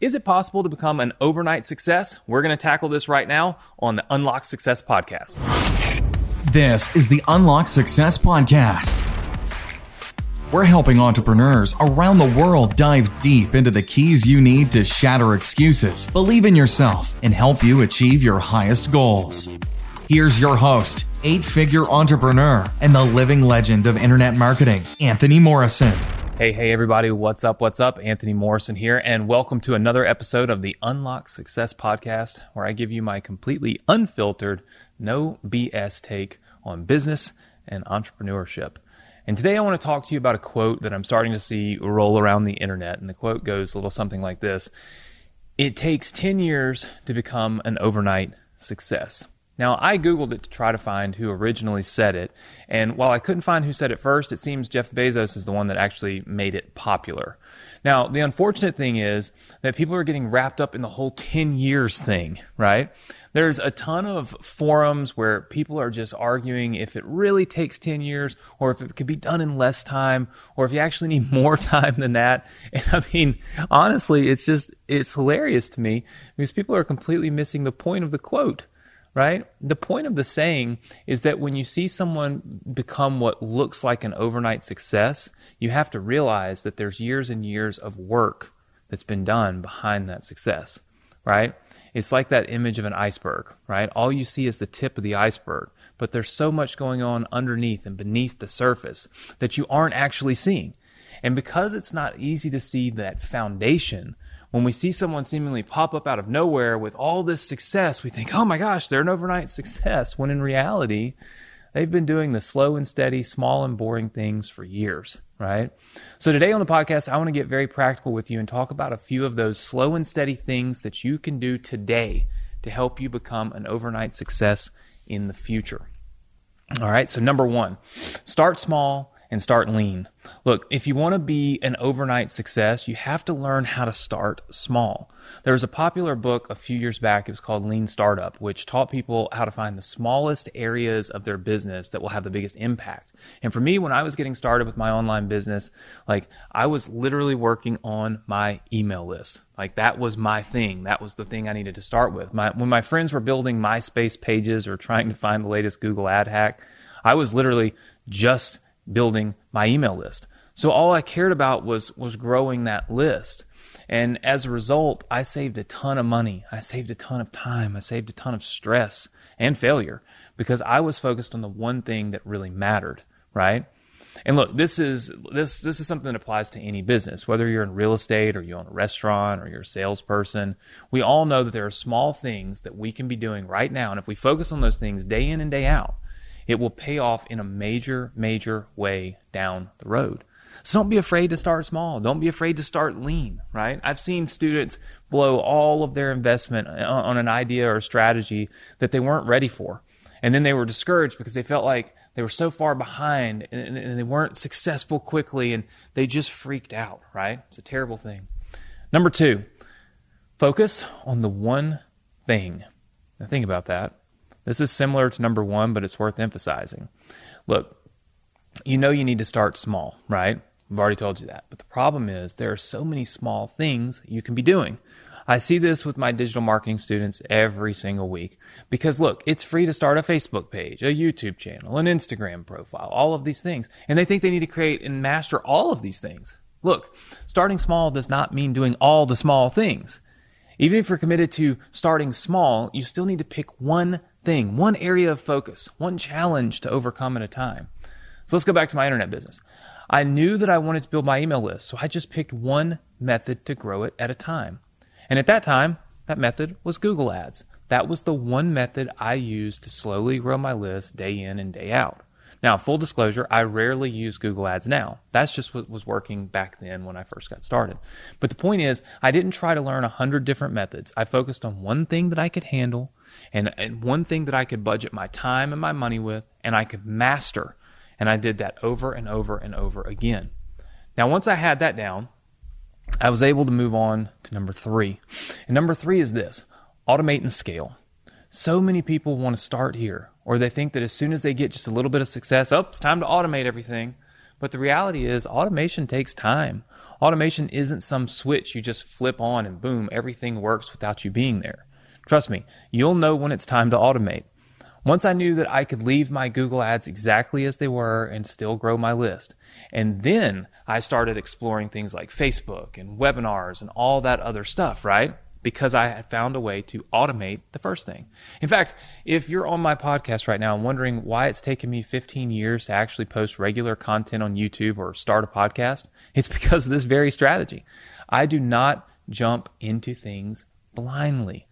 Is it possible to become an overnight success? We're going to tackle this right now on the Unlock Success podcast. This is the Unlock Success podcast. We're helping entrepreneurs around the world dive deep into the keys you need to shatter excuses, believe in yourself, and help you achieve your highest goals. Here's your host, eight figure entrepreneur, and the living legend of internet marketing, Anthony Morrison. Hey, hey, everybody. What's up? What's up? Anthony Morrison here, and welcome to another episode of the Unlock Success Podcast, where I give you my completely unfiltered, no BS take on business and entrepreneurship. And today I want to talk to you about a quote that I'm starting to see roll around the internet. And the quote goes a little something like this It takes 10 years to become an overnight success. Now, I Googled it to try to find who originally said it. And while I couldn't find who said it first, it seems Jeff Bezos is the one that actually made it popular. Now, the unfortunate thing is that people are getting wrapped up in the whole 10 years thing, right? There's a ton of forums where people are just arguing if it really takes 10 years or if it could be done in less time or if you actually need more time than that. And I mean, honestly, it's just, it's hilarious to me because people are completely missing the point of the quote right? The point of the saying is that when you see someone become what looks like an overnight success, you have to realize that there's years and years of work that's been done behind that success, right? It's like that image of an iceberg, right? All you see is the tip of the iceberg, but there's so much going on underneath and beneath the surface that you aren't actually seeing. And because it's not easy to see that foundation, when we see someone seemingly pop up out of nowhere with all this success, we think, oh my gosh, they're an overnight success. When in reality, they've been doing the slow and steady, small and boring things for years, right? So today on the podcast, I want to get very practical with you and talk about a few of those slow and steady things that you can do today to help you become an overnight success in the future. All right, so number one, start small and start lean. Look, if you want to be an overnight success, you have to learn how to start small. There was a popular book a few years back. It was called Lean Startup, which taught people how to find the smallest areas of their business that will have the biggest impact. And for me, when I was getting started with my online business, like I was literally working on my email list. Like that was my thing. That was the thing I needed to start with. My, when my friends were building MySpace pages or trying to find the latest Google ad hack, I was literally just building my email list. So all I cared about was was growing that list. And as a result, I saved a ton of money. I saved a ton of time. I saved a ton of stress and failure because I was focused on the one thing that really mattered, right? And look, this is this this is something that applies to any business, whether you're in real estate or you own a restaurant or you're a salesperson. We all know that there are small things that we can be doing right now, and if we focus on those things day in and day out, it will pay off in a major, major way down the road. So don't be afraid to start small. Don't be afraid to start lean, right? I've seen students blow all of their investment on an idea or strategy that they weren't ready for. And then they were discouraged because they felt like they were so far behind and they weren't successful quickly and they just freaked out, right? It's a terrible thing. Number two, focus on the one thing. Now think about that. This is similar to number one, but it's worth emphasizing. Look, you know you need to start small, right? I've already told you that. But the problem is there are so many small things you can be doing. I see this with my digital marketing students every single week because look, it's free to start a Facebook page, a YouTube channel, an Instagram profile, all of these things. And they think they need to create and master all of these things. Look, starting small does not mean doing all the small things. Even if you're committed to starting small, you still need to pick one thing, one area of focus, one challenge to overcome at a time. So let's go back to my internet business. I knew that I wanted to build my email list, so I just picked one method to grow it at a time. And at that time, that method was Google Ads. That was the one method I used to slowly grow my list day in and day out. Now, full disclosure, I rarely use Google Ads now. That's just what was working back then when I first got started. But the point is, I didn't try to learn a hundred different methods. I focused on one thing that I could handle and, and one thing that I could budget my time and my money with and I could master. And I did that over and over and over again. Now, once I had that down, I was able to move on to number three. And number three is this automate and scale. So many people want to start here, or they think that as soon as they get just a little bit of success, oh, it's time to automate everything. But the reality is, automation takes time. Automation isn't some switch you just flip on and boom, everything works without you being there. Trust me, you'll know when it's time to automate. Once I knew that I could leave my Google ads exactly as they were and still grow my list. And then I started exploring things like Facebook and webinars and all that other stuff, right? Because I had found a way to automate the first thing. In fact, if you're on my podcast right now and wondering why it's taken me 15 years to actually post regular content on YouTube or start a podcast, it's because of this very strategy. I do not jump into things blindly.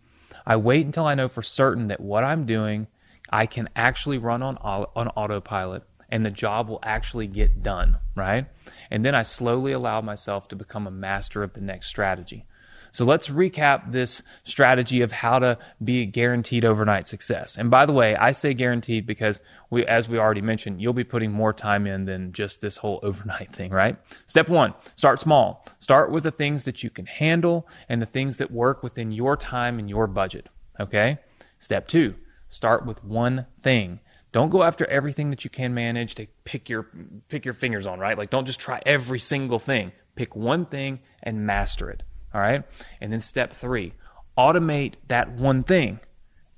I wait until I know for certain that what I'm doing I can actually run on on autopilot and the job will actually get done, right? And then I slowly allow myself to become a master of the next strategy. So let's recap this strategy of how to be guaranteed overnight success. And by the way, I say guaranteed because we, as we already mentioned, you'll be putting more time in than just this whole overnight thing, right? Step one, start small. Start with the things that you can handle and the things that work within your time and your budget. Okay. Step two, Start with one thing. Don't go after everything that you can manage to pick your pick your fingers on, right? Like don't just try every single thing. Pick one thing and master it. All right? And then step 3, automate that one thing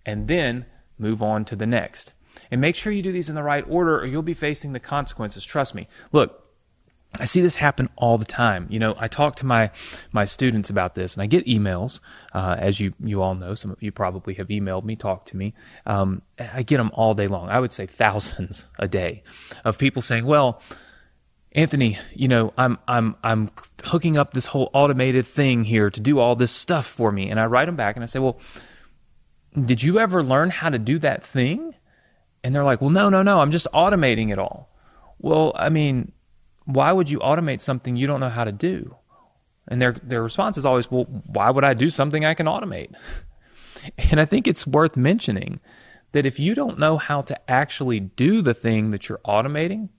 and then move on to the next. And make sure you do these in the right order or you'll be facing the consequences. Trust me. Look, I see this happen all the time. You know, I talk to my my students about this, and I get emails. Uh, as you you all know, some of you probably have emailed me, talked to me. Um, I get them all day long. I would say thousands a day of people saying, "Well, Anthony, you know, I'm I'm I'm hooking up this whole automated thing here to do all this stuff for me." And I write them back and I say, "Well, did you ever learn how to do that thing?" And they're like, "Well, no, no, no. I'm just automating it all." Well, I mean why would you automate something you don't know how to do? And their their response is always, well, why would I do something I can automate? And I think it's worth mentioning that if you don't know how to actually do the thing that you're automating,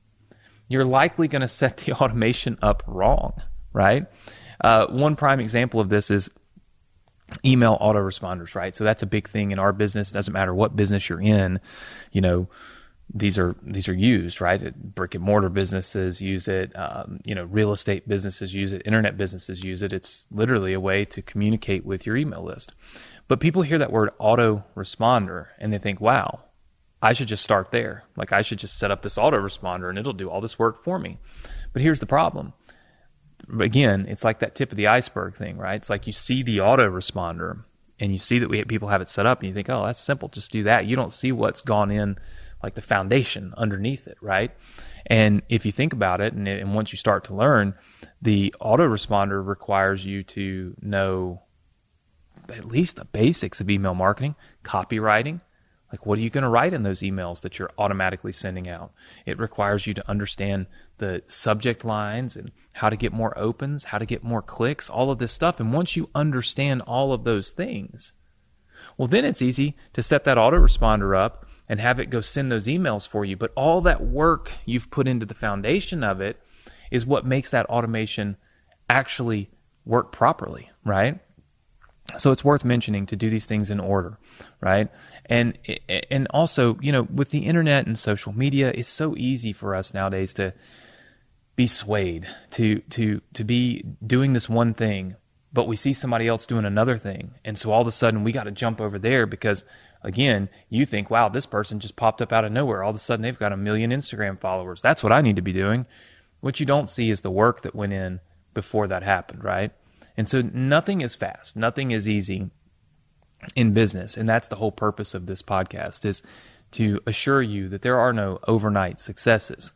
you're likely going to set the automation up wrong, right? Uh, one prime example of this is email autoresponders, right? So that's a big thing in our business. It doesn't matter what business you're in, you know, these are these are used right brick and mortar businesses use it um, you know real estate businesses use it internet businesses use it it's literally a way to communicate with your email list but people hear that word autoresponder and they think wow i should just start there. Like i should just set up this autoresponder and it'll do all this work for me. But here's the problem. Again it's like that tip of the iceberg thing right? It's like you see the autoresponder and you see that we people have it set up and you think oh that's simple. Just do that. You don't see what's gone in like the foundation underneath it, right? And if you think about it, and, and once you start to learn, the autoresponder requires you to know at least the basics of email marketing, copywriting. Like, what are you going to write in those emails that you're automatically sending out? It requires you to understand the subject lines and how to get more opens, how to get more clicks, all of this stuff. And once you understand all of those things, well, then it's easy to set that autoresponder up and have it go send those emails for you. But all that work you've put into the foundation of it is what makes that automation actually work properly, right? So it's worth mentioning to do these things in order, right? And and also, you know, with the internet and social media, it's so easy for us nowadays to be swayed to to to be doing this one thing, but we see somebody else doing another thing, and so all of a sudden we got to jump over there because again, you think, wow, this person just popped up out of nowhere. All of a sudden, they've got a million Instagram followers. That's what I need to be doing. What you don't see is the work that went in before that happened, right? And so nothing is fast, nothing is easy in business. And that's the whole purpose of this podcast is to assure you that there are no overnight successes.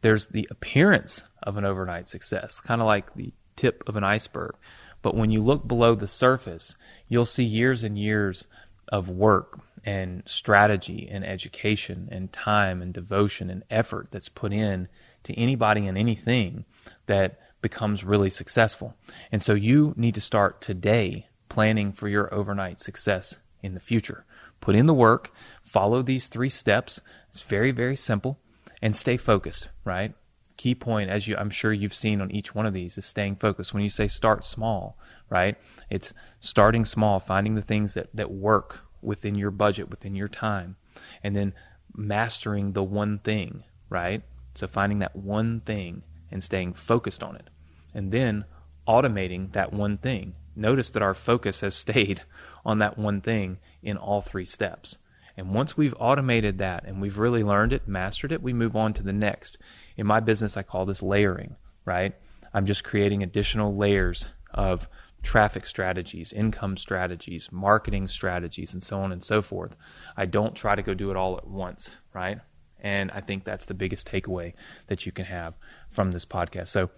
There's the appearance of an overnight success, kind of like the tip of an iceberg. But when you look below the surface, you'll see years and years of work and strategy and education and time and devotion and effort that's put in to anybody and anything that becomes really successful. And so you need to start today planning for your overnight success in the future. Put in the work, follow these three steps. It's very, very simple, and stay focused, right? Key point, as you I'm sure you've seen on each one of these, is staying focused. When you say start small, right? It's starting small, finding the things that, that work within your budget, within your time, and then mastering the one thing, right? So finding that one thing and staying focused on it. and then automating that one thing. Notice that our focus has stayed on that one thing in all three steps. And once we've automated that and we've really learned it, mastered it, we move on to the next. In my business, I call this layering, right? I'm just creating additional layers of traffic strategies, income strategies, marketing strategies, and so on and so forth. I don't try to go do it all at once, right? And I think that's the biggest takeaway that you can have from this podcast. So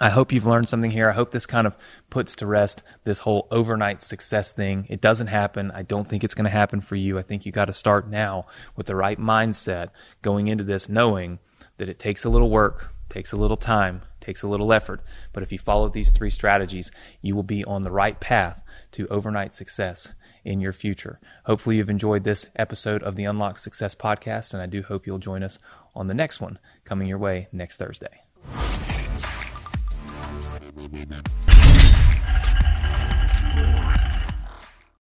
I hope you've learned something here. I hope this kind of puts to rest this whole overnight success thing. It doesn't happen. I don't think it's going to happen for you. I think you got to start now with the right mindset going into this, knowing that it takes a little work, takes a little time, takes a little effort. But if you follow these three strategies, you will be on the right path to overnight success in your future. Hopefully, you've enjoyed this episode of the Unlock Success podcast, and I do hope you'll join us on the next one coming your way next Thursday.